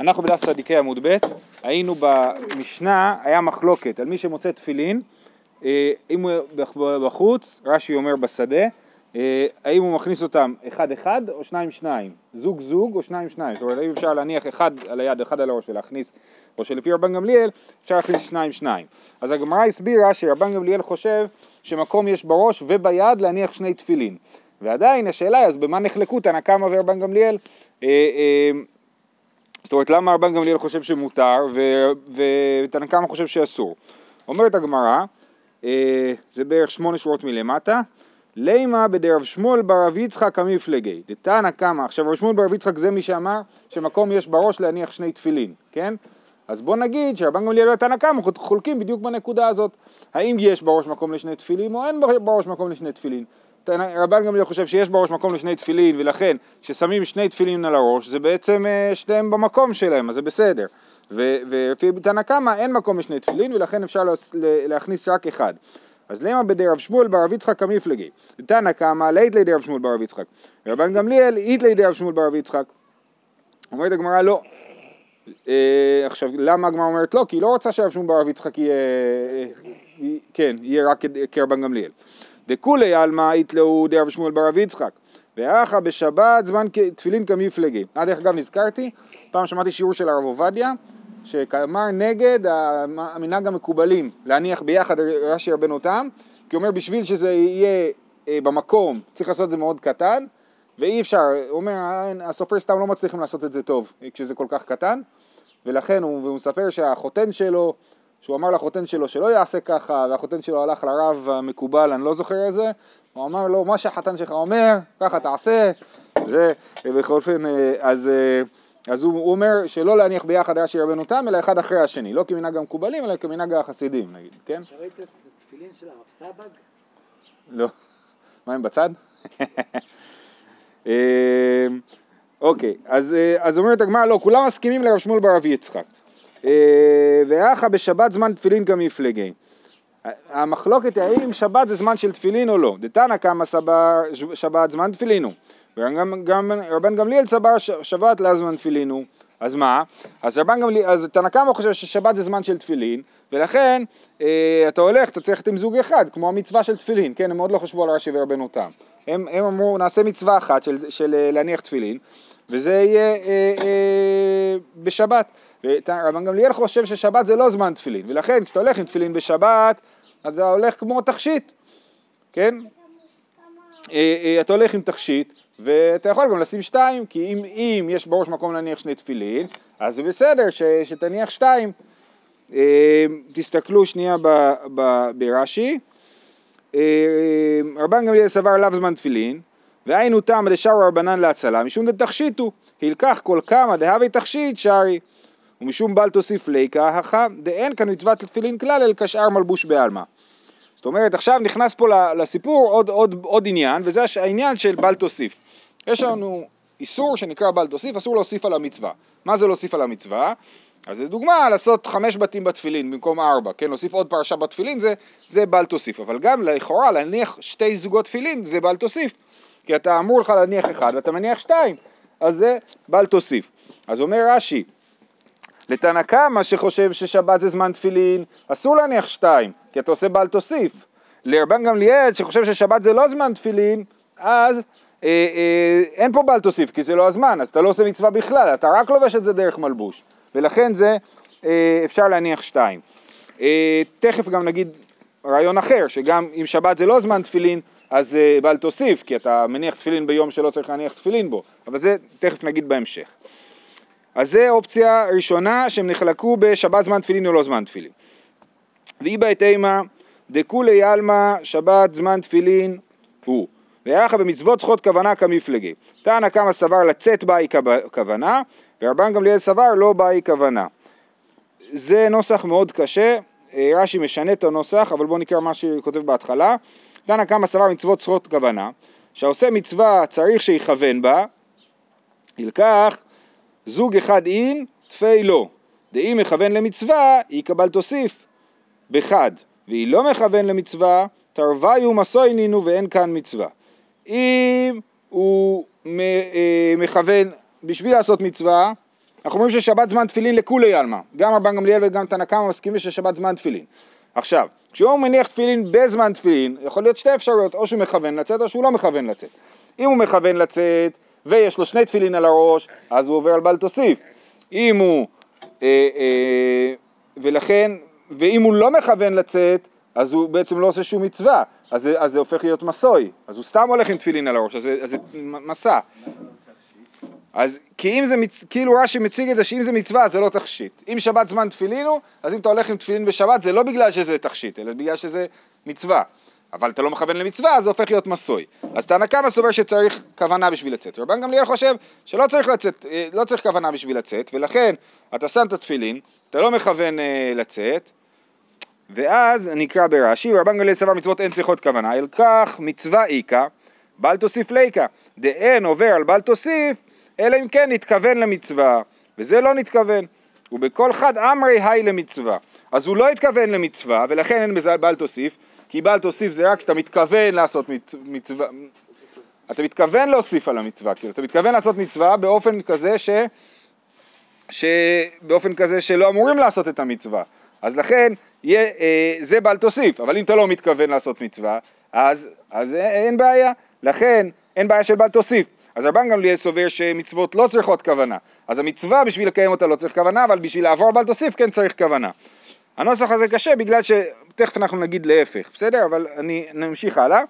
אנחנו בדף צדיקי עמוד ב', היינו במשנה, היה מחלוקת על מי שמוצא תפילין, אה, אם הוא בחוץ, רש"י אומר בשדה, אה, האם הוא מכניס אותם אחד אחד או שניים שניים, זוג זוג או שניים שניים, זאת אומרת האם אפשר להניח אחד על היד, אחד על הראש ולהכניס, או שלפי רבן גמליאל אפשר להכניס שניים שניים. אז הגמרא הסבירה שרבן גמליאל חושב שמקום יש בראש וביד להניח שני תפילין. ועדיין השאלה היא, אז במה נחלקו תנא קמא ורבן גמליאל? זאת אומרת, למה רבן גמליאל חושב שמותר ותנא קמא חושב שאסור? אומרת הגמרא, אה, זה בערך שמונה שורות מלמטה, לימה בדרב שמואל ברב יצחק המפלגי, דתנא קמא, עכשיו רב שמואל ברב יצחק זה מי שאמר שמקום יש בראש להניח שני תפילין, כן? אז בוא נגיד שרבן גמליאל ותנא קמא חולקים בדיוק בנקודה הזאת, האם יש בראש מקום לשני תפילין או אין בראש מקום לשני תפילין. רבן גמליאל חושב שיש בראש מקום לשני תפילין ולכן כששמים שני תפילין על הראש זה בעצם אה, שניהם במקום שלהם אז זה בסדר. ולפי תנא קמא אין מקום לשני תפילין ולכן אפשר להכניס רק אחד. אז למה בדרב שמואל ברב יצחק המפלגי תנא קמא לית לי דרב שמואל ברב יצחק. רבן גמליאל אית לי דרב שמואל ברב יצחק. אומרת הגמרא לא. אה, עכשיו למה הגמרא אומרת לא? כי היא לא רוצה שרב שמואל ברב יצחק יהיה, אה, כן, יהיה רק כרבן גמליאל דכולי עלמא יתלאו דרב שמואל ברב יצחק. ואחא בשבת זמן תפילין כמפלגי. אה דרך אגב נזכרתי, פעם שמעתי שיעור של הרב עובדיה שאמר נגד המנהג המקובלים להניח ביחד רש"י רבנו תם כי הוא אומר בשביל שזה יהיה אה, במקום צריך לעשות את זה מאוד קטן ואי אפשר, הוא אומר הסופר סתם לא מצליחים לעשות את זה טוב כשזה כל כך קטן. ולכן הוא, הוא מספר שהחותן שלו שהוא אמר לחותן שלו שלא יעשה ככה, והחותן שלו הלך לרב המקובל, אני לא זוכר את זה, הוא אמר לו, מה שהחתן שלך אומר, ככה תעשה, זה, בכל אופן, אה, אז, אה, אז הוא, הוא אומר שלא להניח ביחד רש"י רבנו תם, אלא אחד אחרי השני, לא כמנהג המקובלים, אלא כמנהג החסידים, נגיד, כן? ראית את התפילין של הרב סבג? לא. מה הם בצד? אה, אוקיי, אז, אז אומרת הגמרא, לא, כולם מסכימים לרב שמואל ברב יצחק. אה, ואחא בשבת זמן תפילין כמפלגי. המחלוקת היא האם שבת זה זמן של תפילין או לא. דתנא קמא שבת זמן תפילין הוא. וגם גם רבן גמליאל סבר שבת לה זמן תפילין הוא. אז מה? אז רבן גמליאל, אז תנא קמא חושב ששבת זה זמן של תפילין, ולכן אה, אתה הולך, אתה צריך ללכת עם זוג אחד, כמו המצווה של תפילין, כן, הם עוד לא חשבו על רש"י ורבנו תם. הם, הם אמרו, נעשה מצווה אחת של, של אה, להניח תפילין, וזה יהיה אה, אה, בשבת. ורבן גמליאל חושב ששבת זה לא זמן תפילין, ולכן כשאתה הולך עם תפילין בשבת, אז אתה הולך כמו תכשיט, כן? אה, אה, אתה הולך עם תכשיט, ואתה יכול גם לשים שתיים, כי אם, אם יש בראש מקום להניח שני תפילין, אז זה בסדר ש, שתניח שתיים. אה, תסתכלו שנייה ברש"י. רבן גמליאל סבר לאו זמן תפילין, והיינו תמא דשארו רבנן להצלה, משום דתכשיטו, הלקח כל כמה דהבי תכשיט שרי. ומשום בל תוסיף ליקה הכא דאין כאן מצוות תפילין כלל אל כשאר מלבוש בעלמא. זאת אומרת עכשיו נכנס פה לסיפור עוד, עוד, עוד עניין וזה העניין של בל תוסיף. יש לנו איסור שנקרא בל תוסיף, אסור להוסיף על המצווה. מה זה להוסיף על המצווה? אז לדוגמה לעשות חמש בתים בתפילין במקום ארבע, כן, להוסיף עוד פרשה בתפילין זה, זה בל תוסיף, אבל גם לכאורה להניח שתי זוגות תפילין זה בל תוסיף, כי אתה אמור לך להניח אחד ואתה מניח שתיים, אז זה בל תוסיף. אז אומר רש"י, לתנא קמא שחושב ששבת זה זמן תפילין, אסור להניח שתיים, כי אתה עושה בל תוסיף. לרבן גמליאל שחושב ששבת זה לא זמן תפילין, אז אה, אה, אין פה בל תוסיף, כי זה לא הזמן, אז אתה לא עושה מצווה בכלל, אתה רק לובש את זה דרך מלבוש, ולכן זה אה, אפשר להניח שתיים. אה, תכף גם נגיד רעיון אחר, שגם אם שבת זה לא זמן תפילין, אז אה, בל תוסיף, כי אתה מניח תפילין ביום שלא צריך להניח תפילין בו, אבל זה תכף נגיד בהמשך. אז זה אופציה ראשונה שהם נחלקו בשבת זמן תפילין או לא זמן תפילין. ואי בהתאמה דכולי עלמא שבת זמן תפילין הוא. ויחד במצוות זכות כוונה כמפלגי. תנא קמא סבר לצאת באי כוונה, ורבן גמליאל סבר לא באי כוונה. זה נוסח מאוד קשה, אה, רש"י משנה את הנוסח, אבל בואו נקרא מה שהוא כותב בהתחלה. תנא קמא סבר מצוות זכות כוונה, שהעושה מצווה צריך שיכוון בה, ילקח זוג אחד אין, תפי לא. דאם מכוון למצווה, היא קבל תוסיף בחד, והיא לא מכוון למצווה, תרוויו מסוי נינו ואין כאן מצווה. אם הוא אה, מכוון בשביל לעשות מצווה, אנחנו אומרים ששבת זמן תפילין לכולי עלמא, גם רבן גמליאל וגם תנא קמא מסכימים ששבת זמן תפילין. עכשיו, כשהוא מניח תפילין בזמן תפילין, יכול להיות שתי אפשרויות, או שהוא מכוון לצאת או שהוא לא מכוון לצאת. אם הוא מכוון לצאת ויש לו שני תפילין על הראש, אז הוא עובר על בל תוסיף. אם הוא, אה, אה, ולכן, ואם הוא לא מכוון לצאת, אז הוא בעצם לא עושה שום מצווה, אז, אז זה הופך להיות מסוי, אז הוא סתם הולך עם תפילין על הראש, אז זה, אז זה מסע. אז כי אם זה, מצ- כאילו רש"י מציג את זה שאם זה מצווה זה לא תכשיט. אם שבת זמן תפילין הוא, אז אם אתה הולך עם תפילין בשבת זה לא בגלל שזה תכשיט, אלא בגלל שזה מצווה. אבל אתה לא מכוון למצווה, אז זה הופך להיות מסוי. אז תנא קמא סובר שצריך כוונה בשביל לצאת. רבן גמליאל חושב שלא צריך לצאת, אה, לא צריך כוונה בשביל לצאת, ולכן אתה שם את התפילין, אתה לא מכוון אה, לצאת, ואז נקרא ברש"י, ורבן גמליאל סבר מצוות אין צריכות כוונה, אל כך מצווה איכא, בל תוסיף ליקא, דאין עובר על בל תוסיף, אלא אם כן נתכוון למצווה, וזה לא נתכוון. ובכל חד אמרי היי למצווה. אז הוא לא התכוון למצווה, ולכן אין בזה בל תוסיף, כי בל תוסיף זה רק כשאתה מתכוון לעשות מצ- מצווה, אתה מתכוון להוסיף על המצווה, כאילו, אתה מתכוון לעשות מצווה באופן כזה ש... שבאופן כזה שלא אמורים לעשות את המצווה. אז לכן יהיה, אה, זה בל תוסיף, אבל אם אתה לא מתכוון לעשות מצווה, אז, אז אין בעיה. לכן אין בעיה של בל תוסיף. אז רבן גמליאל סובר שמצוות לא צריכות כוונה. אז המצווה בשביל לקיים אותה לא צריך כוונה, אבל בשביל לעבור בל תוסיף כן צריך כוונה. הנוסח הזה קשה בגלל שתכף אנחנו נגיד להפך, בסדר? אבל אני נמשיך הלאה.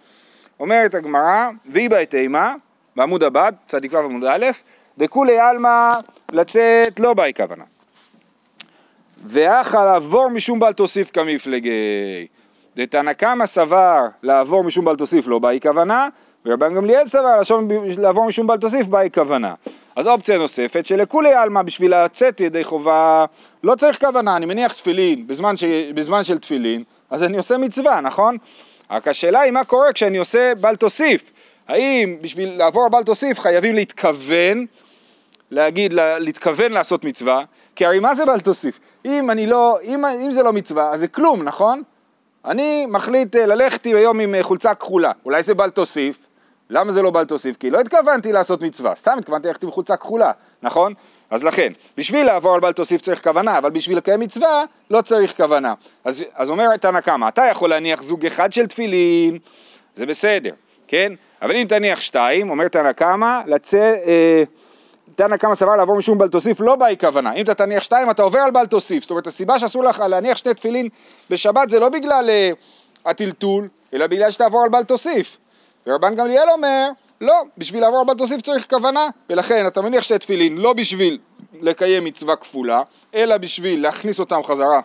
אומרת הגמרא, והיא בעת אימה, בעמוד הבא, צדיק ו' עמוד א', דכולי עלמא לצאת לא באי כוונה. ואחא לעבור משום בל תוסיף כמפלגי. דתנא קמא סבר לעבור משום בל תוסיף לא באי כוונה, ורבן גמליאל סבר לשון לעבור משום בל תוסיף באי כוונה. אז אופציה נוספת שלכולי עלמא בשביל לצאת ידי חובה לא צריך כוונה, אני מניח תפילין בזמן, ש... בזמן של תפילין, אז אני עושה מצווה, נכון? רק השאלה היא מה קורה כשאני עושה בל תוסיף. האם בשביל לעבור בל תוסיף חייבים להתכוון להגיד, לה- להתכוון לעשות מצווה, כי הרי מה זה בל תוסיף? אם לא, אם, אם זה לא מצווה, אז זה כלום, נכון? אני מחליט אה, ללכת היום עם אה, חולצה כחולה, אולי זה בל תוסיף, למה זה לא בל תוסיף? כי לא התכוונתי לעשות מצווה, סתם התכוונתי ללכת עם חולצה כחולה, נכון? אז לכן, בשביל לעבור על בל תוסיף צריך כוונה, אבל בשביל לקיים מצווה לא צריך כוונה. אז, אז אומר תנא קמא, אתה יכול להניח זוג אחד של תפילין, זה בסדר, כן? אבל אם תניח שתיים, אומר תנא קמא, לצא... אה, תנא קמא סבר לעבור משום בל תוסיף לא באי כוונה, אם אתה תניח שתיים אתה עובר על בל תוסיף, זאת אומרת הסיבה שאסור לך להניח שני תפילין בשבת זה לא בגלל אה, הטלטול, אלא בגלל שתעבור על בל תוסיף. ורבן גמליאל אומר, לא, בשביל לעבור בל תוסיף צריך כוונה, ולכן אתה מניח שתי תפילין לא בשביל לקיים מצווה כפולה, אלא בשביל להכניס אותם חזרה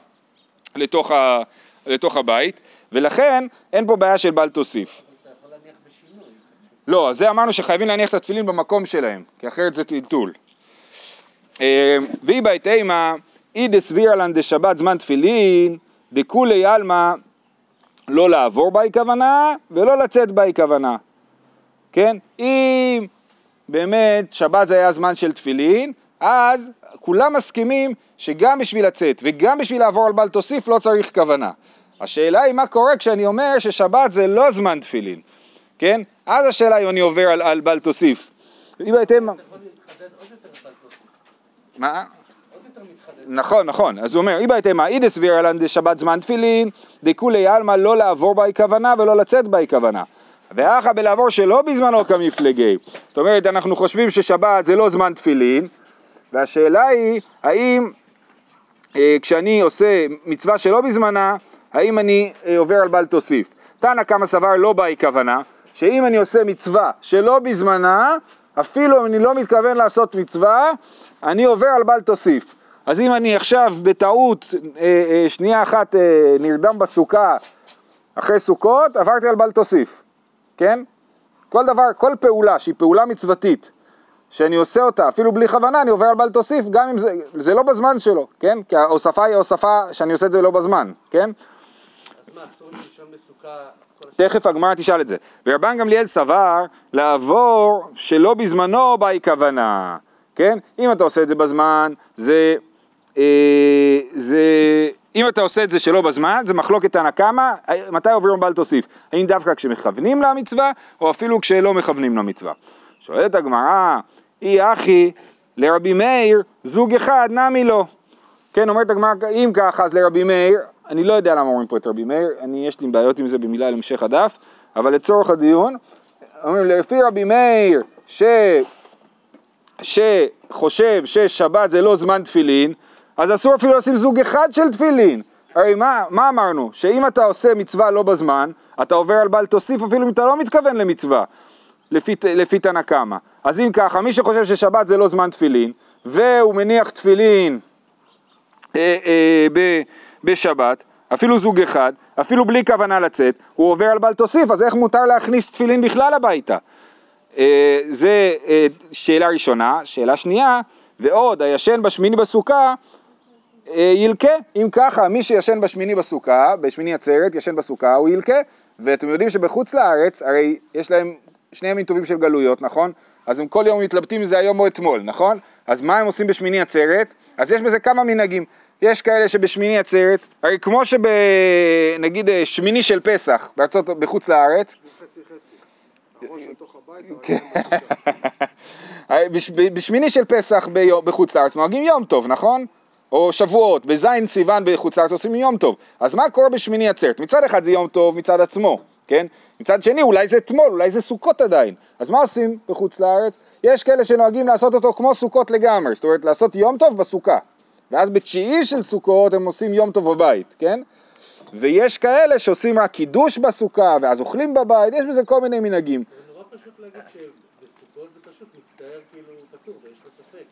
לתוך, ה, לתוך הבית, ולכן אין פה בעיה של בל תוסיף. לא, זה אמרנו שחייבים להניח את התפילין במקום שלהם, כי אחרת זה טלטול. אה, והיא בעת אימה, אי דסבירה לן דשבת זמן תפילין, דכולי עלמא לא לעבור באי כוונה ולא לצאת באי כוונה. כן? אם באמת שבת זה היה זמן של תפילין, אז כולם מסכימים שגם בשביל לצאת וגם בשביל לעבור על בל תוסיף לא צריך כוונה. השאלה היא מה קורה כשאני אומר ששבת זה לא זמן תפילין, כן? אז השאלה היא אם אני עובר על, על בל תוסיף. אם הייתם... אתה יכול להתחדד עוד יותר בל תוסיף. מה? נכון, נכון. אז הוא אומר, איבא תימא אידא סבירא לן דשבת זמן תפילין, דכולי עלמא לא לעבור באי כוונה ולא לצאת באי כוונה. ואחא בלעבור שלא בזמנו כמפלגי. זאת אומרת, אנחנו חושבים ששבת זה לא זמן תפילין, והשאלה היא, האם אה, כשאני עושה מצווה שלא בזמנה, האם אני אה, עובר על בל תוסיף. תנא קמא סבר לא באי כוונה, שאם אני עושה מצווה שלא בזמנה, אפילו אם אני לא מתכוון לעשות מצווה, אני עובר על בל תוסיף. אז אם אני עכשיו בטעות אה, אה, שנייה אחת אה, נרדם בסוכה אחרי סוכות, עברתי על בל תוסיף, כן? כל דבר, כל פעולה שהיא פעולה מצוותית, שאני עושה אותה אפילו בלי כוונה, אני עובר על בל תוסיף, גם אם זה, זה לא בזמן שלו, כן? כי ההוספה היא הוספה שאני עושה את זה לא בזמן, כן? תכף הגמרא תשאל את זה. ורבן גמליאל סבר לעבור שלא בזמנו באי כוונה, כן? אם אתה עושה את זה בזמן, זה... אה, זה... אם אתה עושה את זה שלא בזמן, זה מחלוקת תנא קמא, מתי עוברים בל תוסיף? האם דווקא כשמכוונים למצווה, או אפילו כשלא מכוונים למצווה? שואלת הגמרא, אי אחי לרבי מאיר זוג אחד נמי לו. כן, אומרת הגמרא, אם ככה אז לרבי מאיר, אני לא יודע למה אומרים פה את רבי מאיר, אני, יש לי בעיות עם זה במילה על המשך הדף, אבל לצורך הדיון, אומרים לפי רבי מאיר ש... שחושב ששבת זה לא זמן תפילין, אז אסור אפילו לשים זוג אחד של תפילין. הרי מה, מה אמרנו? שאם אתה עושה מצווה לא בזמן, אתה עובר על בל תוסיף אפילו אם אתה לא מתכוון למצווה, לפי, לפי תנא קמא. אז אם ככה, מי שחושב ששבת זה לא זמן תפילין, והוא מניח תפילין אה, אה, ב, בשבת, אפילו זוג אחד, אפילו בלי כוונה לצאת, הוא עובר על בל תוסיף, אז איך מותר להכניס תפילין בכלל הביתה? אה, זה אה, שאלה ראשונה. שאלה שנייה, ועוד, הישן בשמיני בסוכה, ילקה. אם ככה, מי שישן בשמיני בסוכה, בשמיני עצרת, ישן בסוכה, הוא ילקה. ואתם יודעים שבחוץ לארץ, הרי יש להם שני ימים טובים של גלויות, נכון? אז הם כל יום מתלבטים אם זה היום או אתמול, נכון? אז מה הם עושים בשמיני עצרת? אז יש בזה כמה מנהגים. יש כאלה שבשמיני עצרת, הרי כמו שבנגיד שמיני של פסח בארצות, בחוץ לארץ, חצי חצי. בשמיני של פסח בחוץ לארץ נוהגים יום טוב, נכון? או שבועות, בזין סיוון בחוץ לארץ עושים יום טוב. אז מה קורה בשמיני עצרת? מצד אחד זה יום טוב מצד עצמו, כן? מצד שני אולי זה אתמול, אולי זה סוכות עדיין. אז מה עושים בחוץ לארץ? יש כאלה שנוהגים לעשות אותו כמו סוכות לגמרי, זאת אומרת לעשות יום טוב בסוכה. ואז בתשיעי של סוכות הם עושים יום טוב בבית, כן? ויש כאלה שעושים רק קידוש בסוכה, ואז אוכלים בבית, יש בזה כל מיני מנהגים. זה נורא פשוט להגיד שבסוכות זה פשוט מצטער כאילו פטור, ויש לו ספק.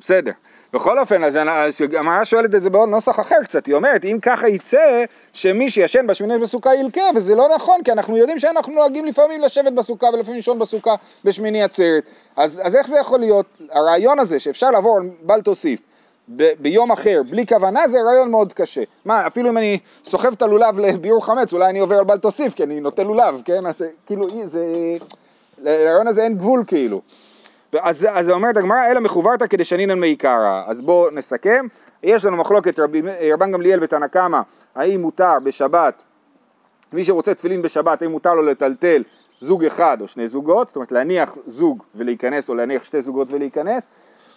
בסדר. בכל אופן, אז הגמרא שואלת את זה בנוסח אחר קצת, היא אומרת, אם ככה יצא שמי שישן בשמיני בסוכה ילקה, וזה לא נכון, כי אנחנו יודעים שאנחנו נוהגים לפעמים לשבת בסוכה ולפעמים לישון בסוכה בשמיני עצרת. אז, אז איך זה יכול להיות? הרעיון הזה שאפשר לעבור בל תוסיף ב- ביום אחר, בלי כוונה, זה רעיון מאוד קשה. מה, אפילו אם אני סוחב את הלולב לביאור חמץ, אולי אני עובר על בל תוסיף, כי אני נוטה לולב, כן? אז כאילו, זה... לרעיון הזה אין גבול כאילו. אז, אז אומרת הגמרא, אלא מחוברתא כדשנינן מעיקרא. אז בואו נסכם. יש לנו מחלוקת רבי, רבן גמליאל ותנא קמא, האם מותר בשבת, מי שרוצה תפילין בשבת, האם מותר לו לטלטל זוג אחד או שני זוגות, זאת אומרת להניח זוג ולהיכנס או להניח שתי זוגות ולהיכנס,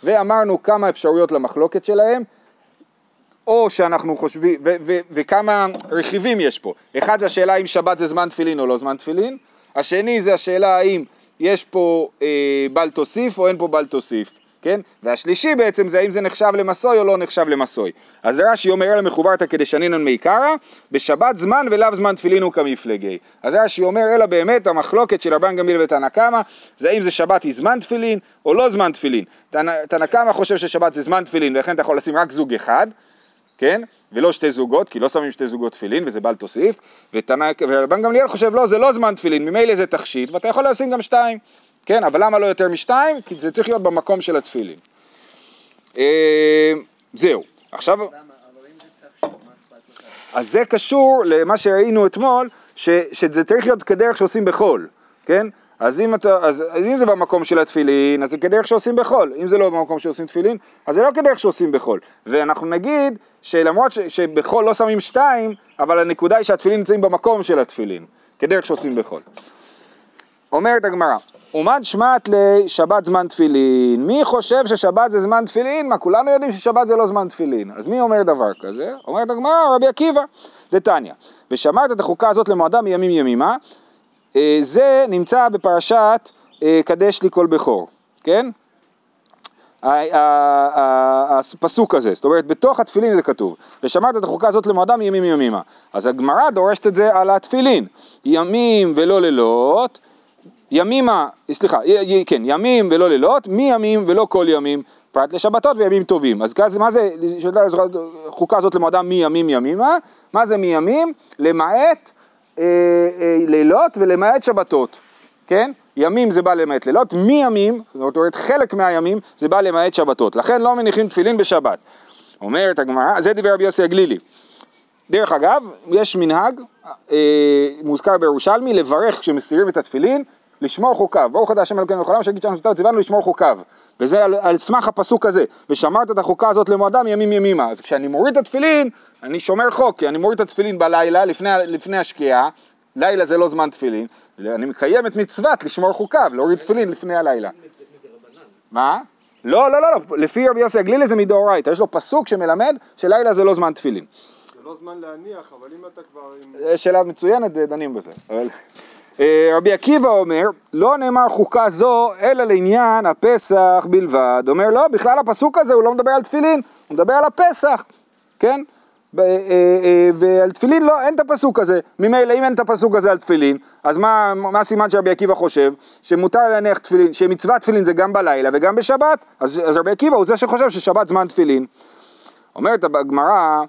ואמרנו כמה אפשרויות למחלוקת שלהם, או שאנחנו חושבים, ו- ו- וכמה רכיבים יש פה. אחד זה השאלה האם שבת זה זמן תפילין או לא זמן תפילין, השני זה השאלה האם יש פה אה, בל תוסיף או אין פה בל תוסיף, כן? והשלישי בעצם זה האם זה נחשב למסוי או לא נחשב למסוי. אז רש"י אומר אלא מחוברתא כדשנינן מעיקרא, בשבת זמן ולאו זמן תפילין הוא כמפלגי. אז רש"י אומר אלא באמת המחלוקת של רבן גמליאל ותנא קמא זה האם זה שבת היא זמן תפילין או לא זמן תפילין. תנא קמא חושב ששבת זה זמן תפילין ולכן אתה יכול לשים רק זוג אחד, כן? ולא שתי זוגות, כי לא שמים שתי זוגות תפילין וזה בל תוסיף, ורבן גמליאל חושב לא, זה לא זמן תפילין, ממילא זה תכשיט, ואתה יכול לשים גם שתיים, כן? אבל למה לא יותר משתיים? כי זה צריך להיות במקום של התפילין. אה, זהו, עכשיו, אז זה קשור למה שראינו אתמול, ש, שזה צריך להיות כדרך שעושים בחול, כן? אז אם, אתה, אז, אז אם זה במקום של התפילין, אז זה כדרך שעושים בחול. אם זה לא במקום שעושים תפילין, אז זה לא כדרך שעושים בחול. ואנחנו נגיד שלמרות ש, שבחול לא שמים שתיים, אבל הנקודה היא שהתפילין נמצאים במקום של התפילין, כדרך שעושים בחול. אומרת הגמרא, ומד שמעת לשבת זמן תפילין, מי חושב ששבת זה זמן תפילין? מה, כולנו יודעים ששבת זה לא זמן תפילין. אז מי אומר דבר כזה? אומרת הגמרא, רבי עקיבא, דתניא, ושמרת את החוקה הזאת למועדה מימים ימימה, זה נמצא בפרשת אה, קדש לי כל בכור, כן? הפסוק הזה, זאת אומרת בתוך התפילין זה כתוב, ושמרת את החוקה הזאת למועדה מימים ימימה. אז הגמרא דורשת את זה על התפילין, ימים ולא לילות, ימימה, סליחה, כן, ימים ולא לילות, מימים ולא כל ימים, פרט לשבתות וימים טובים. אז כזה, מה זה, חוקה הזאת למועדה מימים ימימה, מה זה מימים? למעט אה, אה, לילות ולמעט שבתות, כן? ימים זה בא למעט לילות, מימים, זאת אומרת חלק מהימים זה בא למעט שבתות, לכן לא מניחים תפילין בשבת. אומרת הגמרא, זה דבר רבי יוסי הגלילי. דרך אגב, יש מנהג, אה, מוזכר בירושלמי, לברך כשמסירים את התפילין, לשמור חוקיו. ברוך אתה השם אלוקינו לכולם, שיגיד שאנחנו ציוונו לשמור חוקיו. וזה על, על סמך הפסוק הזה, ושמרת את החוקה הזאת למועדם ימים ימימה. אז כשאני מוריד את התפילין, אני שומר חוק, כי אני מוריד את התפילין בלילה, לפני, לפני השקיעה, לילה זה לא זמן תפילין, אני מקיים את מצוות לשמור חוקיו, להוריד תפילין לפני הלילה. מה? לא, לא, לא, לא, לפי רבי יוסי הגלילי זה מדאורייתא, יש לו פסוק שמלמד שלילה זה לא זמן תפילין. זה לא זמן להניח, אבל אם אתה כבר. זו שאלה מצוינת, דנים בזה. אה, רבי עקיבא אומר, לא נאמר חוקה זו אלא לעניין הפסח בלבד. אומר, לא, בכלל הפסוק הזה הוא לא מדבר על תפילין, הוא מדבר על הפסח, כן? אה, אה, ועל תפילין לא, אין את הפסוק הזה. ממילא אם אין את הפסוק הזה על תפילין, אז מה, הסימן שרבי עקיבא חושב? שמותר להניח תפילין, שמצוות תפילין זה גם בלילה וגם בשבת, אז, אז רבי עקיבא הוא זה שחושב ששבת זמן תפילין. אומרת הגמרא,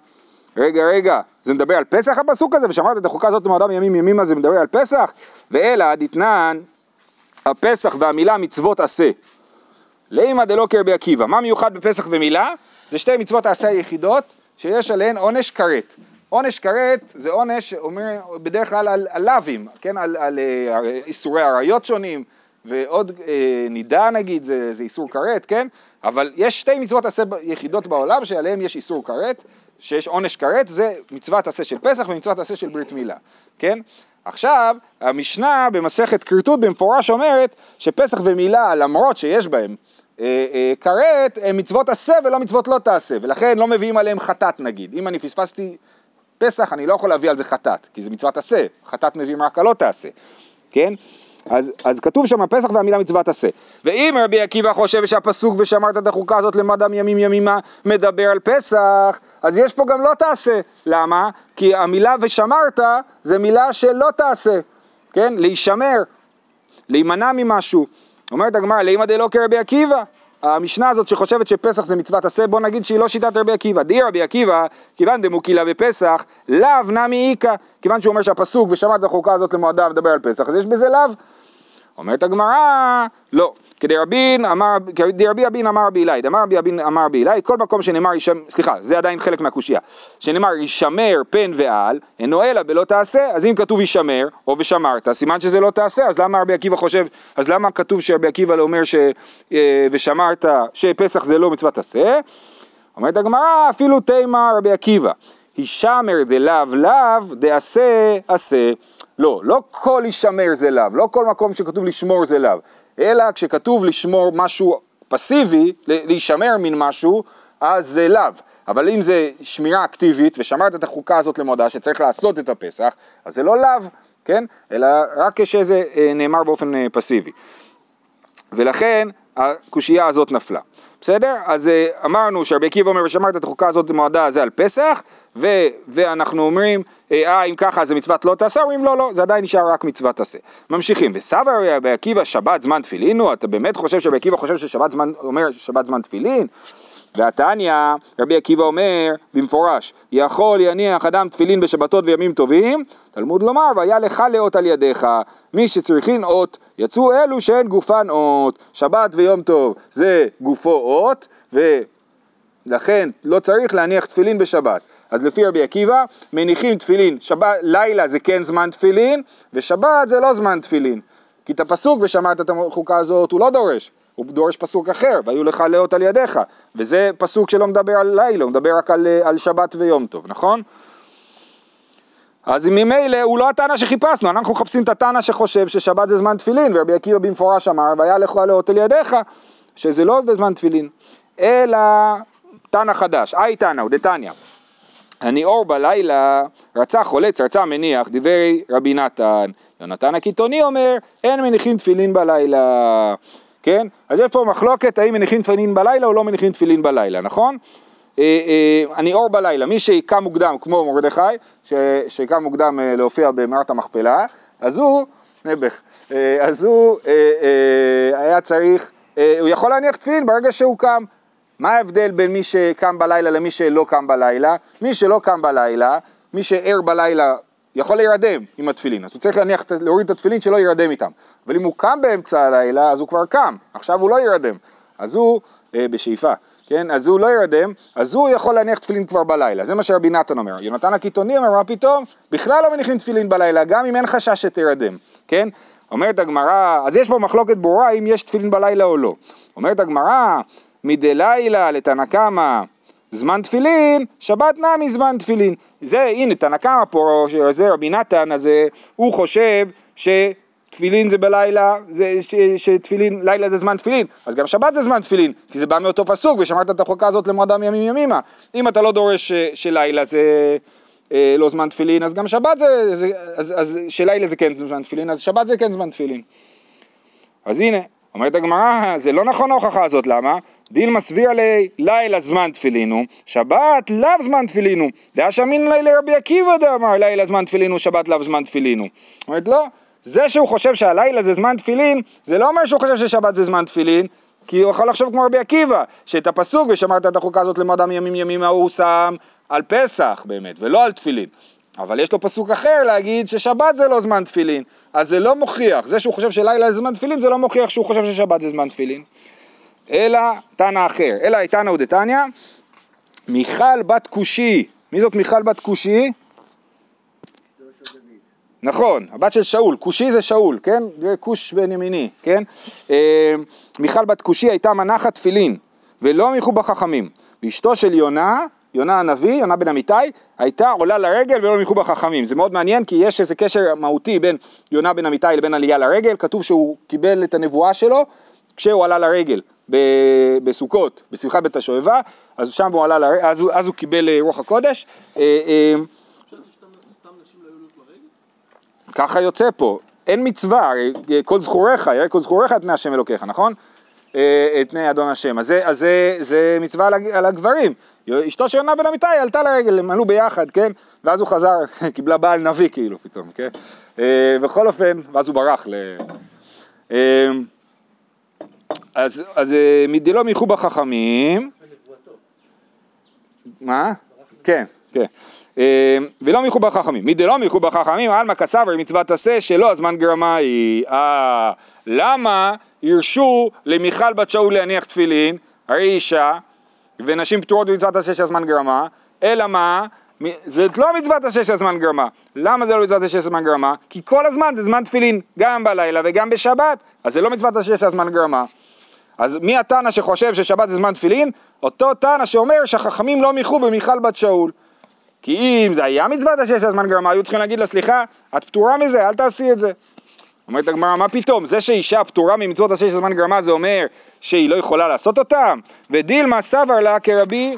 רגע, רגע, זה מדבר על פסח הפסוק הזה, ושמרת את החוקה הזאת למועדם ימים ימימה, זה מדבר על פסח? ואלא דתנן הפסח והמילה מצוות עשה. לימא דלא כרבי עקיבא. מה מיוחד בפסח ומילה? זה שתי מצוות העשה היחידות שיש עליהן עונש כרת. עונש כרת זה עונש שאומר בדרך כלל על, לאווים, כן? על, על, על איסורי עריות שונים ועוד אה, נידה נגיד, זה, זה איסור כרת, כן? אבל יש שתי מצוות עשה יחידות בעולם שעליהן יש איסור כרת, שיש עונש כרת, זה מצוות עשה של פסח ומצוות עשה של ברית מילה, כן? עכשיו, המשנה במסכת כריתות במפורש אומרת שפסח ומילה, למרות שיש בהם אה, אה, כרת, הם מצוות עשה ולא מצוות לא תעשה, ולכן לא מביאים עליהם חטאת נגיד. אם אני פספסתי פסח, אני לא יכול להביא על זה חטאת, כי זה מצוות עשה, חטאת מביאים רק על לא תעשה, כן? אז, אז כתוב שם פסח והמילה מצוות עשה. ואם רבי עקיבא חושב שהפסוק ושמרת את החוקה הזאת למדם ימים ימימה מדבר על פסח, אז יש פה גם לא תעשה. למה? כי המילה ושמרת זה מילה של לא תעשה, כן? להישמר, להימנע ממשהו. אומרת הגמרא, לימא דלא כרבי עקיבא. המשנה הזאת שחושבת שפסח זה מצוות עשה, בוא נגיד שהיא לא שיטת רבי עקיבא. די רבי עקיבא, כיוון דמוקילה בפסח, לאו נמי איכא. כיוון שהוא אומר שהפסוק ושמעת החוקה הזאת למועדה מדבר על פסח, אז יש בזה לאו. אומרת הגמרא, לא. כדי רבין אמר, כדי רבי אבין אמר רבי אלי, דאמר רבי אבין אמר רבי אלי, כל מקום שנאמר, ישמר, סליחה, זה עדיין חלק מהקושייה, שנאמר ישמר פן ועל, אינו אלא בלא תעשה, אז אם כתוב ישמר, או ושמרת, סימן שזה לא תעשה, אז למה רבי עקיבא חושב, אז למה כתוב שרבי עקיבא לא אומר ש... אה, ושמרת, שפסח זה לא מצוות עשה? אומרת הגמרא, אפילו תימא רבי עקיבא, הישמר דלאו לאו דעשה עשה. לא, לא כל הישמר זה לאו, לא כל מקום שכתוב לשמור זה לאו, אלא כשכתוב לשמור משהו פסיבי, להישמר מן משהו, אז זה לאו. אבל אם זה שמירה אקטיבית ושמרת את החוקה הזאת למודע שצריך לעשות את הפסח, אז זה לא לאו, כן? אלא רק כשזה אה, נאמר באופן אה, פסיבי. ולכן הקושייה הזאת נפלה. בסדר? אז אה, אמרנו שרבי עקיבא אומר ושמרת את החוקה הזאת למועדה זה על פסח, ו, ואנחנו אומרים, אה, אם ככה זה מצוות לא תעשה, אומרים לא, לא, זה עדיין נשאר רק מצוות עשה. ממשיכים, וסבא רבי עקיבא שבת זמן תפילין הוא, אתה באמת חושב שרבי עקיבא חושב ששבת זמן, אומר שבת זמן תפילין? והתניא, רבי עקיבא אומר במפורש, יכול יניח אדם תפילין בשבתות וימים טובים, תלמוד לומר, והיה לך לאות על ידיך, מי שצריכין אות, יצאו אלו שאין גופן אות, שבת ויום טוב זה גופו אות, ולכן לא צריך להניח תפילין בשבת. אז לפי רבי עקיבא, מניחים תפילין, שבת, לילה זה כן זמן תפילין, ושבת זה לא זמן תפילין. כי את הפסוק ושמעת את החוקה הזאת הוא לא דורש, הוא דורש פסוק אחר, והיו לך לאות על ידיך, וזה פסוק שלא מדבר על לילה, הוא מדבר רק על, על שבת ויום טוב, נכון? אז ממילא הוא לא הטענה שחיפשנו, אנחנו מחפשים את הטענה שחושב ששבת זה זמן תפילין, ורבי עקיבא במפורש אמר, והיה לך לאות על ידיך, שזה לא בזמן תפילין, אלא תנא חדש, אי תנא, דתניא. אני אור בלילה, רצה חולץ, רצה מניח, דברי רבי נתן. יונתן הקיתוני אומר, אין מניחים תפילין בלילה. כן? אז יש פה מחלוקת האם מניחים תפילין בלילה או לא מניחים תפילין בלילה, נכון? אה, אה, אור בלילה, מי שקם מוקדם, כמו מרדכי, שקם מוקדם אה, להופיע במערת המכפלה, אז הוא, נעבך, אז הוא היה צריך, הוא יכול להניח תפילין ברגע שהוא קם. מה ההבדל בין מי שקם בלילה למי שלא קם בלילה? מי שלא קם בלילה, מי שער בלילה יכול להירדם עם התפילין, אז הוא צריך להניח, להוריד את התפילין שלא יירדם איתם. אבל אם הוא קם באמצע הלילה, אז הוא כבר קם, עכשיו הוא לא יירדם. אז הוא, אה, בשאיפה, כן, אז הוא לא יירדם, אז הוא יכול להניח תפילין כבר בלילה, זה מה שרבי נתן אומר. יונתן הקיתוני אומר, מה פתאום? בכלל לא מניחים תפילין בלילה, גם אם אין חשש שתירדם, כן? אומרת הגמרא, אז יש פה מחלוקת ברורה אם יש תפילין בלילה או לא. אומרת הגמרא, מדלילה לתנא קמא זמן תפילין, שבת נמי זמן תפילין. זה, הנה, תנא קמא פה, זה רבי נתן הזה, הוא חושב ש... תפילין זה בלילה, זה, ש, שתפילין, לילה זה זמן תפילין, אז גם שבת זה זמן תפילין, כי זה בא מאותו פסוק, ושמרת את החוקה הזאת למועדם ימים ימימה. אם אתה לא דורש ש, שלילה זה אה, לא זמן תפילין, אז גם שבת זה, זה אז, אז שלילה זה כן זמן תפילין, אז שבת זה כן זמן תפילין. אז הנה, אומרת הגמרא, זה לא נכון ההוכחה הזאת, למה? דילמה סביר לי לילה זמן תפילינו, שבת לאו זמן תפילינו. דעה שאמין לי לרבי עקיבא דאמר לילה זמן תפילינו, שבת לאו זמן תפילינו. אומרת לא, זה שהוא חושב שהלילה זה זמן תפילין, זה לא אומר שהוא חושב ששבת זה זמן תפילין, כי הוא יכול לחשוב כמו רבי עקיבא, שאת הפסוק ושמרת את החוקה הזאת למדם ימים ימים הוא שם על פסח באמת, ולא על תפילין. אבל יש לו פסוק אחר להגיד ששבת זה לא זמן תפילין, אז זה לא מוכיח, זה שהוא חושב שלילה זה זמן תפילין זה לא מוכיח שהוא חושב ששבת זה זמן תפילין. אלא תנא אחר, אלא איתנא ודתניא, מיכל בת כושי, מי זאת מיכל בת כושי? נכון, הבת של שאול, כושי זה שאול, כן? זה כוש בן ימיני, כן? אה, מיכל בת כושי הייתה מנחת תפילין, ולא מיכו בחכמים. ואשתו של יונה, יונה הנביא, יונה בן אמיתי, הייתה עולה לרגל ולא מיכו בחכמים. זה מאוד מעניין כי יש איזה קשר מהותי בין יונה בן אמיתי לבין עלייה לרגל, כתוב שהוא קיבל את הנבואה שלו כשהוא עלה לרגל בסוכות, בשמחת בית השואבה, אז שם הוא עלה לרגל, אז, אז הוא קיבל אה, רוח הקודש. אה, ככה יוצא פה, אין מצווה, כל זכוריך, יראה כל זכוריך את פני השם אלוקיך, נכון? אה, את פני אדון השם. אז זה, אז זה, זה מצווה על הגברים. אשתו של יונה בן אמיתי עלתה לרגל, הם עלו ביחד, כן? ואז הוא חזר, קיבלה בעל נביא כאילו פתאום, כן? אה, בכל אופן, ואז הוא ברח ל... אה, אז, אז מדלא מיכו בחכמים, מה? כן, כן. אמ, ולא מיכו בחכמים. מדלא מיכו בחכמים, עלמא כסבר מצוות עשה שלא הזמן גרמה היא. אה, למה הרשו למיכל בת שאול להניח תפילין, הרי אישה, ונשים פטורות במצוות עשה שהזמן גרמה, אלא מה? זה לא מצוות עשה שהזמן גרמה. למה זה לא מצוות עשה שהזמן גרמה? כי כל הזמן זה זמן תפילין, גם בלילה וגם בשבת, אז זה לא מצוות עשה שהזמן גרמה. אז מי התנא שחושב ששבת זה זמן תפילין? אותו תנא שאומר שהחכמים לא מיכו במיכל בת שאול. כי אם זה היה מצוות השש הזמן גרמה, היו צריכים להגיד לה, סליחה, את פטורה מזה, אל תעשי את זה. אומרת הגמרא, מה פתאום, זה שאישה פטורה ממצוות השש הזמן גרמה זה אומר שהיא לא יכולה לעשות אותם? ודילמה סבר לה כרבי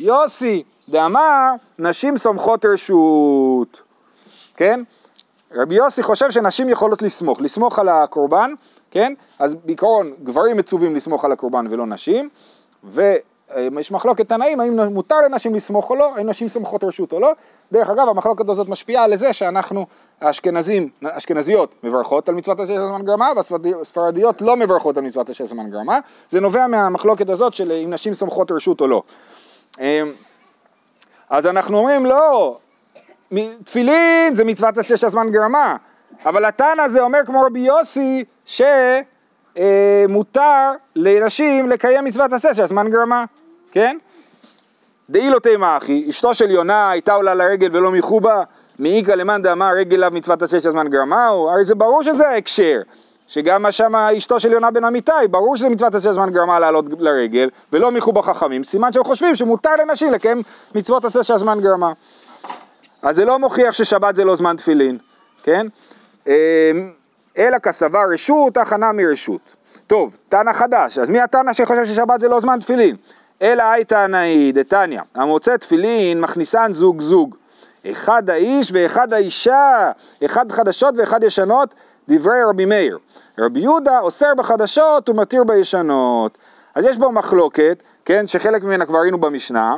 יוסי, דאמר, נשים סומכות רשות. כן? רבי יוסי חושב שנשים יכולות לסמוך, לסמוך על הקורבן, כן? אז בעיקרון גברים מצווים לסמוך על הקורבן ולא נשים, ו... אה, יש מחלוקת תנאים האם מותר לנשים לסמוך או לא, האם נשים סומכות רשות או לא. דרך אגב, המחלוקת הזאת משפיעה לזה שאנחנו, האשכנזים, האשכנזיות מברכות על מצוות השש זמן גרמה, והספרדיות לא מברכות על מצוות השש זמן גרמה. זה נובע מהמחלוקת הזאת של אם נשים סומכות רשות או לא. אה, אז אנחנו אומרים לא, תפילין זה מצוות השש הזמן גרמה, אבל התנא הזה אומר כמו רבי יוסי ש... אה, לנשים לקיים מצוות עשה של הזמן גרמה, כן? דאי לא תימא אחי, אשתו של יונה הייתה עולה לרגל ולא מיחו בה, מאיכא למאן דאמר רגל לאו מצוות עשה של הזמן גרמה, הרי זה ברור שזה ההקשר, שגם שם אשתו של יונה בן אמיתי, ברור שזה מצוות עשה של הזמן גרמה לעלות לרגל, ולא מיחו בחכמים, סימן שהם חושבים שמותר לנשים לקיים מצוות עשה של הזמן גרמה. אז זה לא מוכיח ששבת זה לא זמן תפילין, כן? אלא כסבה רשות, הכנה מרשות. טוב, תנא חדש, אז מי התנא שחושב ששבת זה לא זמן תפילין? אלא הייתא נאי דתניא, המוצא תפילין מכניסן זוג זוג. אחד האיש ואחד האישה, אחד חדשות ואחד ישנות, דברי רבי מאיר. רבי יהודה אוסר בחדשות ומתיר בישנות. אז יש פה מחלוקת, כן, שחלק ממנה כבר ראינו במשנה,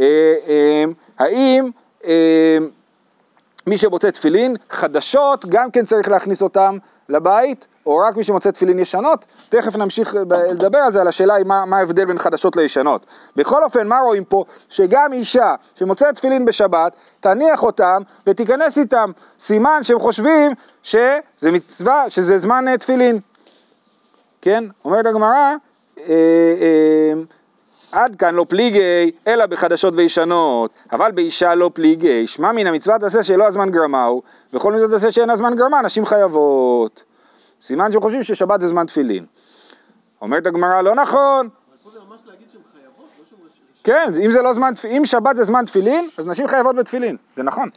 אה, אה, האם אה, מי שמוצא תפילין, חדשות, גם כן צריך להכניס אותם לבית, או רק מי שמוצא תפילין ישנות, תכף נמשיך לדבר על זה, על השאלה מה, מה ההבדל בין חדשות לישנות. בכל אופן, מה רואים פה? שגם אישה שמוצאת תפילין בשבת, תניח אותם ותיכנס איתם. סימן שהם חושבים שזה מצווה, שזה זמן אה, תפילין. כן? אומרת הגמרא, אה, אה, עד כאן לא פליגי, אלא בחדשות וישנות, אבל באישה לא פליגי, שמע מן המצוות עשה שלא הזמן גרמהו, וכל מצוות עשה שאין הזמן גרמה, נשים חייבות. סימן שהם חושבים ששבת זה זמן תפילין. אומרת הגמרא, לא נכון. כן, אם זה לא זמן, אם שבת זה זמן תפילין, אז נשים חייבות בתפילין, זה נכון.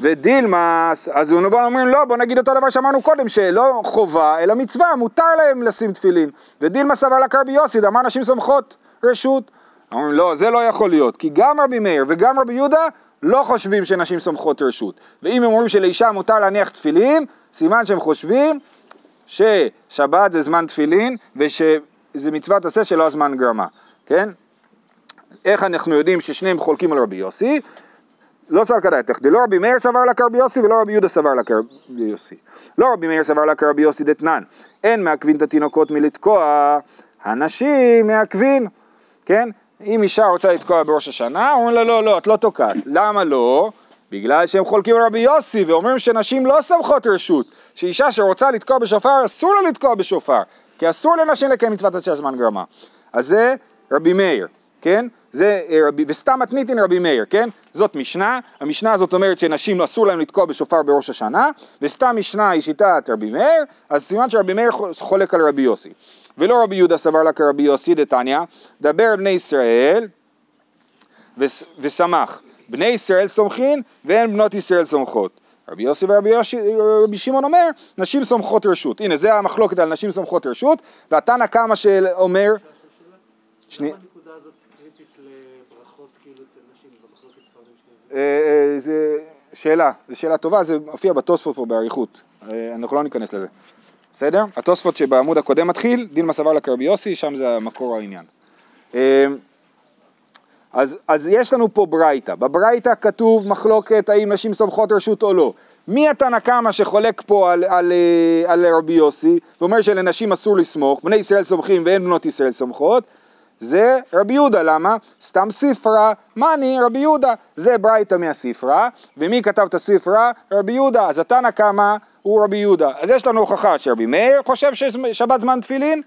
ודילמס, אז הוא אומרים לא, בוא נגיד אותו דבר שאמרנו קודם, שלא חובה, אלא מצווה, מותר להם לשים תפילין. ודילמס סבר לה כרבי יוסי, אמר נשים סומכות רשות. אומרים לא, זה לא יכול להיות, כי גם רבי מאיר וגם רבי יהודה לא חושבים שנשים סומכות רשות. ואם הם אומרים שלאישה מותר להניח תפילין, סימן שהם חושבים ששבת זה זמן תפילין ושזה מצוות עשה שלא הזמן גרמה, כן? איך אנחנו יודעים ששניהם חולקים על רבי יוסי? לא סבר כדאיתך, דלא רבי מאיר סבר לה כרבי יוסי ולא רבי יהודה סבר לה כרבי יוסי. לא רבי מאיר סבר לה כרבי יוסי דתנן, אין מעכבין את התינוקות מלתקוע, הנשים מעכבין, כן? אם אישה רוצה לתקוע בראש השנה, אומרים לה לא, לא, את לא תוקעת. למה לא? בגלל שהם חולקים רבי יוסי ואומרים שנשים לא סמכות רשות, שאישה שרוצה לתקוע בשופר אסור לה לתקוע בשופר, כי אסור לנשים לקיים מצוות עשה זמן גרמה. אז זה רבי מאיר, כן? זה אה, רבי, וסתם מתניתין רבי מאיר, כן? זאת משנה, המשנה הזאת אומרת שנשים אסור להם לתקוע בשופר בראש השנה, וסתם משנה היא שיטת רבי מאיר, אז סימן שרבי מאיר חולק על רבי יוסי. ולא רבי יהודה סבר לה כרבי יוסי דתניא, דבר בני ישראל ושמח. בני ישראל סומכין ואין בנות ישראל סומכות. רבי יוסי ורבי יושי, רבי שמעון אומר, נשים סומכות רשות. הנה, זה המחלוקת על נשים סומכות רשות, והתנא קמא שאומר... לברכות כאילו? אה, אה, זה שאלה, זו שאלה טובה, זה מופיע בתוספות פה באריכות, אה, אנחנו לא ניכנס לזה. בסדר? התוספות שבעמוד הקודם מתחיל, דילמה סבר לקרבי יוסי, שם זה המקור העניין. אז, אז יש לנו פה ברייתא, בברייתא כתוב מחלוקת האם נשים סומכות רשות או לא. מי התנא קמא שחולק פה על, על, על, על רבי יוסי ואומר שלנשים אסור לסמוך, בני ישראל סומכים ואין בנות ישראל סומכות? זה רבי יהודה, למה? סתם ספרה, מאני רבי יהודה, זה ברייתא מהספרה, ומי כתב את הספרה? רבי יהודה, אז התנא קמא הוא רבי יהודה. אז יש לנו הוכחה שרבי מאיר חושב ששבת זמן תפילין,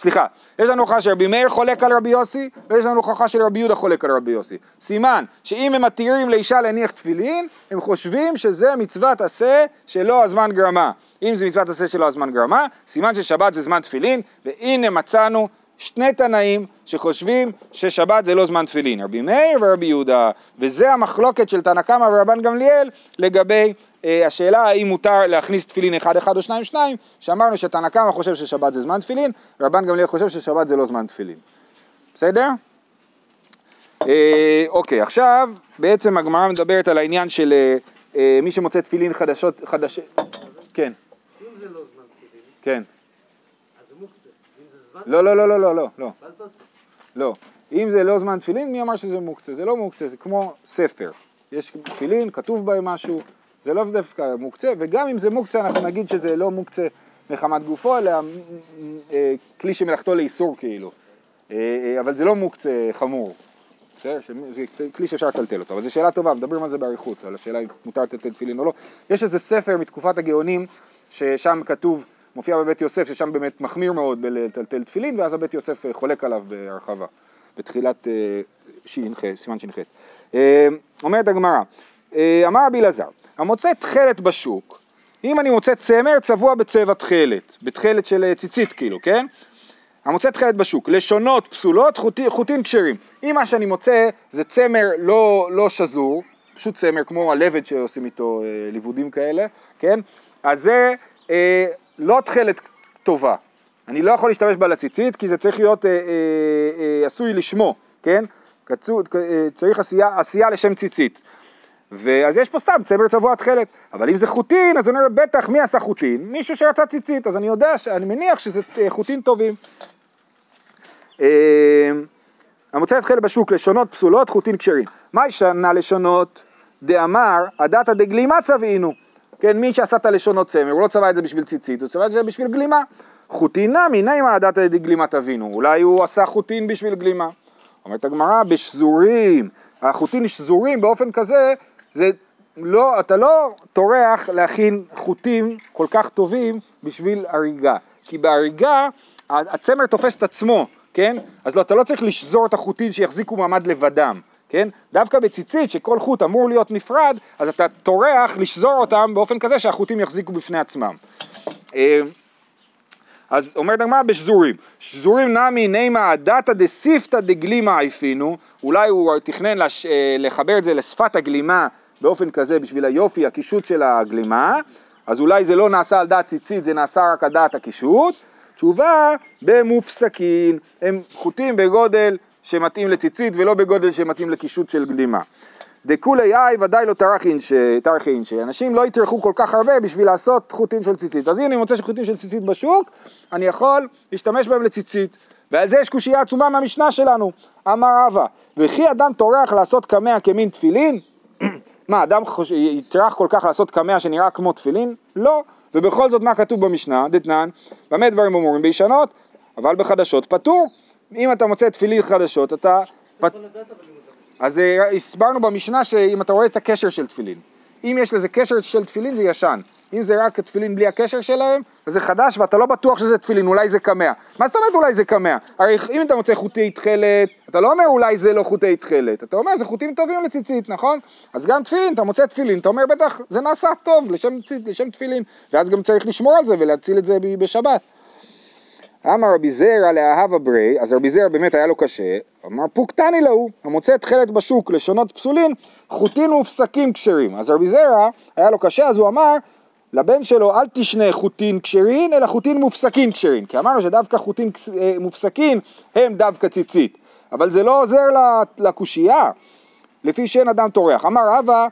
סליחה, יש לנו הוכחה שרבי מאיר חולק על רבי יוסי, ויש לנו הוכחה שרבי יהודה חולק על רבי יוסי. סימן שאם הם מתירים לאישה להניח תפילין, הם חושבים שזה מצוות עשה שלא הזמן גרמה. אם זה מצוות עשה שלא הזמן גרמה, סימן ששבת זה זמן תפילין, והנה מצאנו שני תנאים שחושבים ששבת זה לא זמן תפילין, רבי מאיר ורבי יהודה, וזה המחלוקת של תנא קמא ורבן גמליאל לגבי אה, השאלה האם מותר להכניס תפילין אחד אחד או שניים שניים, שאמרנו שתנא קמא חושב ששבת זה זמן תפילין, רבן גמליאל חושב ששבת זה לא זמן תפילין. בסדר? אה, אוקיי, עכשיו בעצם הגמרא מדברת על העניין של אה, אה, מי שמוצא תפילין חדשות, חדש... כן. אם זה לא זמן תפילין, כן. אז זה מוקצה. אם זה זמן לא, לא, לא, לא, לא, לא, לא. לא. אם זה לא זמן תפילין, מי אמר שזה מוקצה? זה לא מוקצה, זה כמו ספר. יש תפילין, כתוב בהם משהו, זה לא דווקא מוקצה, וגם אם זה מוקצה, אנחנו נגיד שזה לא מוקצה מחמת גופו, אלא אה, כלי שמלאכתו לאיסור כאילו. אה, אה, אבל זה לא מוקצה חמור. זה כלי שאפשר לטלטל אותו, אבל זו שאלה טובה, מדברים על זה באריכות, על השאלה אם מותר לטלטל תפילין או לא. יש איזה ספר מתקופת הגאונים, ששם כתוב, מופיע בבית יוסף, ששם באמת מחמיר מאוד בלטלטל תפילין, ואז הבית יוסף חולק עליו בהרחבה, בתחילת ש"ח, סימן ש"ח. אומרת הגמרא, אמר רבי אלעזר, המוצא תכלת בשוק, אם אני מוצא צמר צבוע בצבע תכלת, בתכלת של ציצית כאילו, כן? המוצא תכלת בשוק, לשונות פסולות, חוטין, חוטין כשרים. אם מה שאני מוצא זה צמר לא, לא שזור, פשוט צמר כמו הלבד שעושים איתו אה, ליבודים כאלה, כן? אז זה אה, לא תכלת טובה. אני לא יכול להשתמש בה לציצית כי זה צריך להיות אה, אה, אה, עשוי לשמו, כן? קצו, אה, צריך עשייה, עשייה לשם ציצית. ואז יש פה סתם צמר צבוע תכלת, אבל אם זה חוטין, אז אני אומר, בטח, מי עשה חוטין? מישהו שרצה ציצית, אז אני יודע, אני מניח שזה אה, חוטין טובים. אה, המוצא תכלת בשוק לשונות פסולות, חוטין כשרים. מה ישנה לשונות? דאמר, הדתא דגלימה צבעינו. כן, מי שעשה את הלשונות צמר, הוא לא צבע את זה בשביל ציצית, הוא צבע את זה בשביל גלימה. חוטין נמי, נעימה הדתא דגלימה תבינו. אולי הוא עשה חוטין בשביל גלימה. אומרת הגמרא, בשזורים, החוטין שזורים באופן כזה זה לא, אתה לא טורח להכין חוטים כל כך טובים בשביל הריגה, כי בהריגה הצמר תופס את עצמו, כן? אז לא, אתה לא צריך לשזור את החוטים שיחזיקו מעמד לבדם, כן? דווקא בציצית שכל חוט אמור להיות נפרד, אז אתה טורח לשזור אותם באופן כזה שהחוטים יחזיקו בפני עצמם. אה, אז אומרת הגמרא בשזורים, שזורים נמי נימה דתא דסיפתא דגלימה עיפינו, אולי הוא תכנן לש, אה, לחבר את זה לשפת הגלימה באופן כזה בשביל היופי, הקישוט של הגלימה, אז אולי זה לא נעשה על דעת ציצית, זה נעשה רק על דעת הקישוט. תשובה, במופסקין, הם חוטים בגודל שמתאים לציצית ולא בגודל שמתאים לקישוט של גלימה. דכולי אי ודאי לא טרחין, שאנשים לא יטרחו כל כך הרבה בשביל לעשות חוטים של ציצית. אז הנה אני מוצא שחוטים של ציצית בשוק, אני יכול להשתמש בהם לציצית. ועל זה יש קושייה עצומה מהמשנה שלנו, אמר רבא, וכי אדם טורח לעשות קמע כמין תפילין? מה, אדם חוש... יטרח כל כך לעשות קמע שנראה כמו תפילין? לא. ובכל זאת מה כתוב במשנה? דתנן, במה דברים אמורים? בישנות, אבל בחדשות פטור. אם אתה מוצא תפילין חדשות, אתה... פט... אז אה, הסברנו במשנה שאם אתה רואה את הקשר של תפילין, אם יש לזה קשר של תפילין זה ישן, אם זה רק תפילין בלי הקשר שלהם, אז זה חדש ואתה לא בטוח שזה תפילין, אולי זה קמע. מה זאת אומרת אולי זה קמע? הרי אם אתה מוצא חוטי תכלת, אתה לא אומר אולי זה לא חוטי תכלת, אתה אומר זה חוטים טובים לציצית, נכון? אז גם תפילין, אתה מוצא תפילין, אתה אומר בטח זה נעשה טוב לשם, לשם תפילין, ואז גם צריך לשמור על זה ולהציל את זה בשבת. אמר רבי זרע לאהבה ברי, אז רבי זרע באמת היה לו קשה, אמר פוקטני להו, המוצא תכלת בשוק לשונות פסולין, חוטין ופסקים כשרים. אז רבי זרע היה לו קשה, אז הוא אמר לבן שלו אל תשנה חוטין כשרים, אלא חוטין מופסקין כשרים, כי אמרנו שדווקא חוטין אה, מופסקין הם דווקא ציצית, אבל זה לא עוזר לקושייה, לפי שאין אדם טורח. אמר רבא,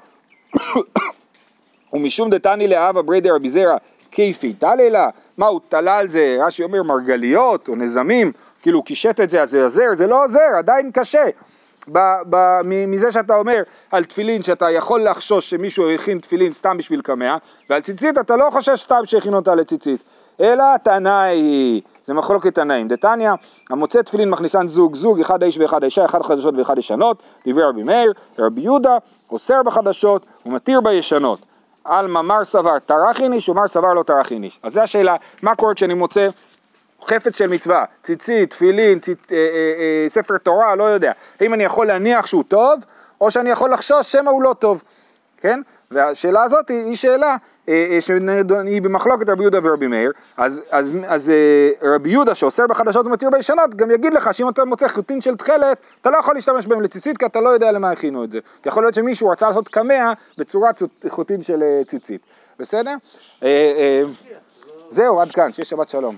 ומשום דתני לאהבה ברי דרבי זרע כיפי תללה, מה הוא תלה על זה, רש"י אומר מרגליות או נזמים, כאילו הוא קישט את זה אז זה עוזר, זה לא עוזר, עדיין קשה. ב, ב, מזה שאתה אומר על תפילין שאתה יכול לחשוש שמישהו הכין תפילין סתם בשביל קמע ועל ציצית אתה לא חושש סתם שהכין אותה לציצית אלא תנאי, זה מחלוקת תנאים. דתניא, המוצא תפילין מכניסן זוג, זוג, אחד האיש ואחד האישה, אחד חדשות ואחד ישנות, דברי רבי מאיר, רבי יהודה, אוסר בחדשות ומתיר בישנות. על מאמר סבר טרחין איש ומר סבר לא טרחין איש. אז זו השאלה, מה קורה כשאני מוצא חפץ של מצווה, ציצית, תפילין, ציצ... אה, אה, אה, ספר תורה, לא יודע. האם אני יכול להניח שהוא טוב, או שאני יכול לחשוש שמא הוא לא טוב, כן? והשאלה הזאת היא, היא שאלה שהיא במחלוקת רבי יהודה ורבי מאיר, אז, אז, אז אה, רבי יהודה שאוסר בחדשות ומתיר בישנות, גם יגיד לך שאם אתה מוצא חוטין של תכלת, אתה לא יכול להשתמש בהם לציצית, כי אתה לא יודע למה הכינו את זה. יכול להיות שמישהו רצה לעשות קמע בצורת חוטין של ציצית, בסדר? זהו, עד כאן, שיהיה שבת שלום.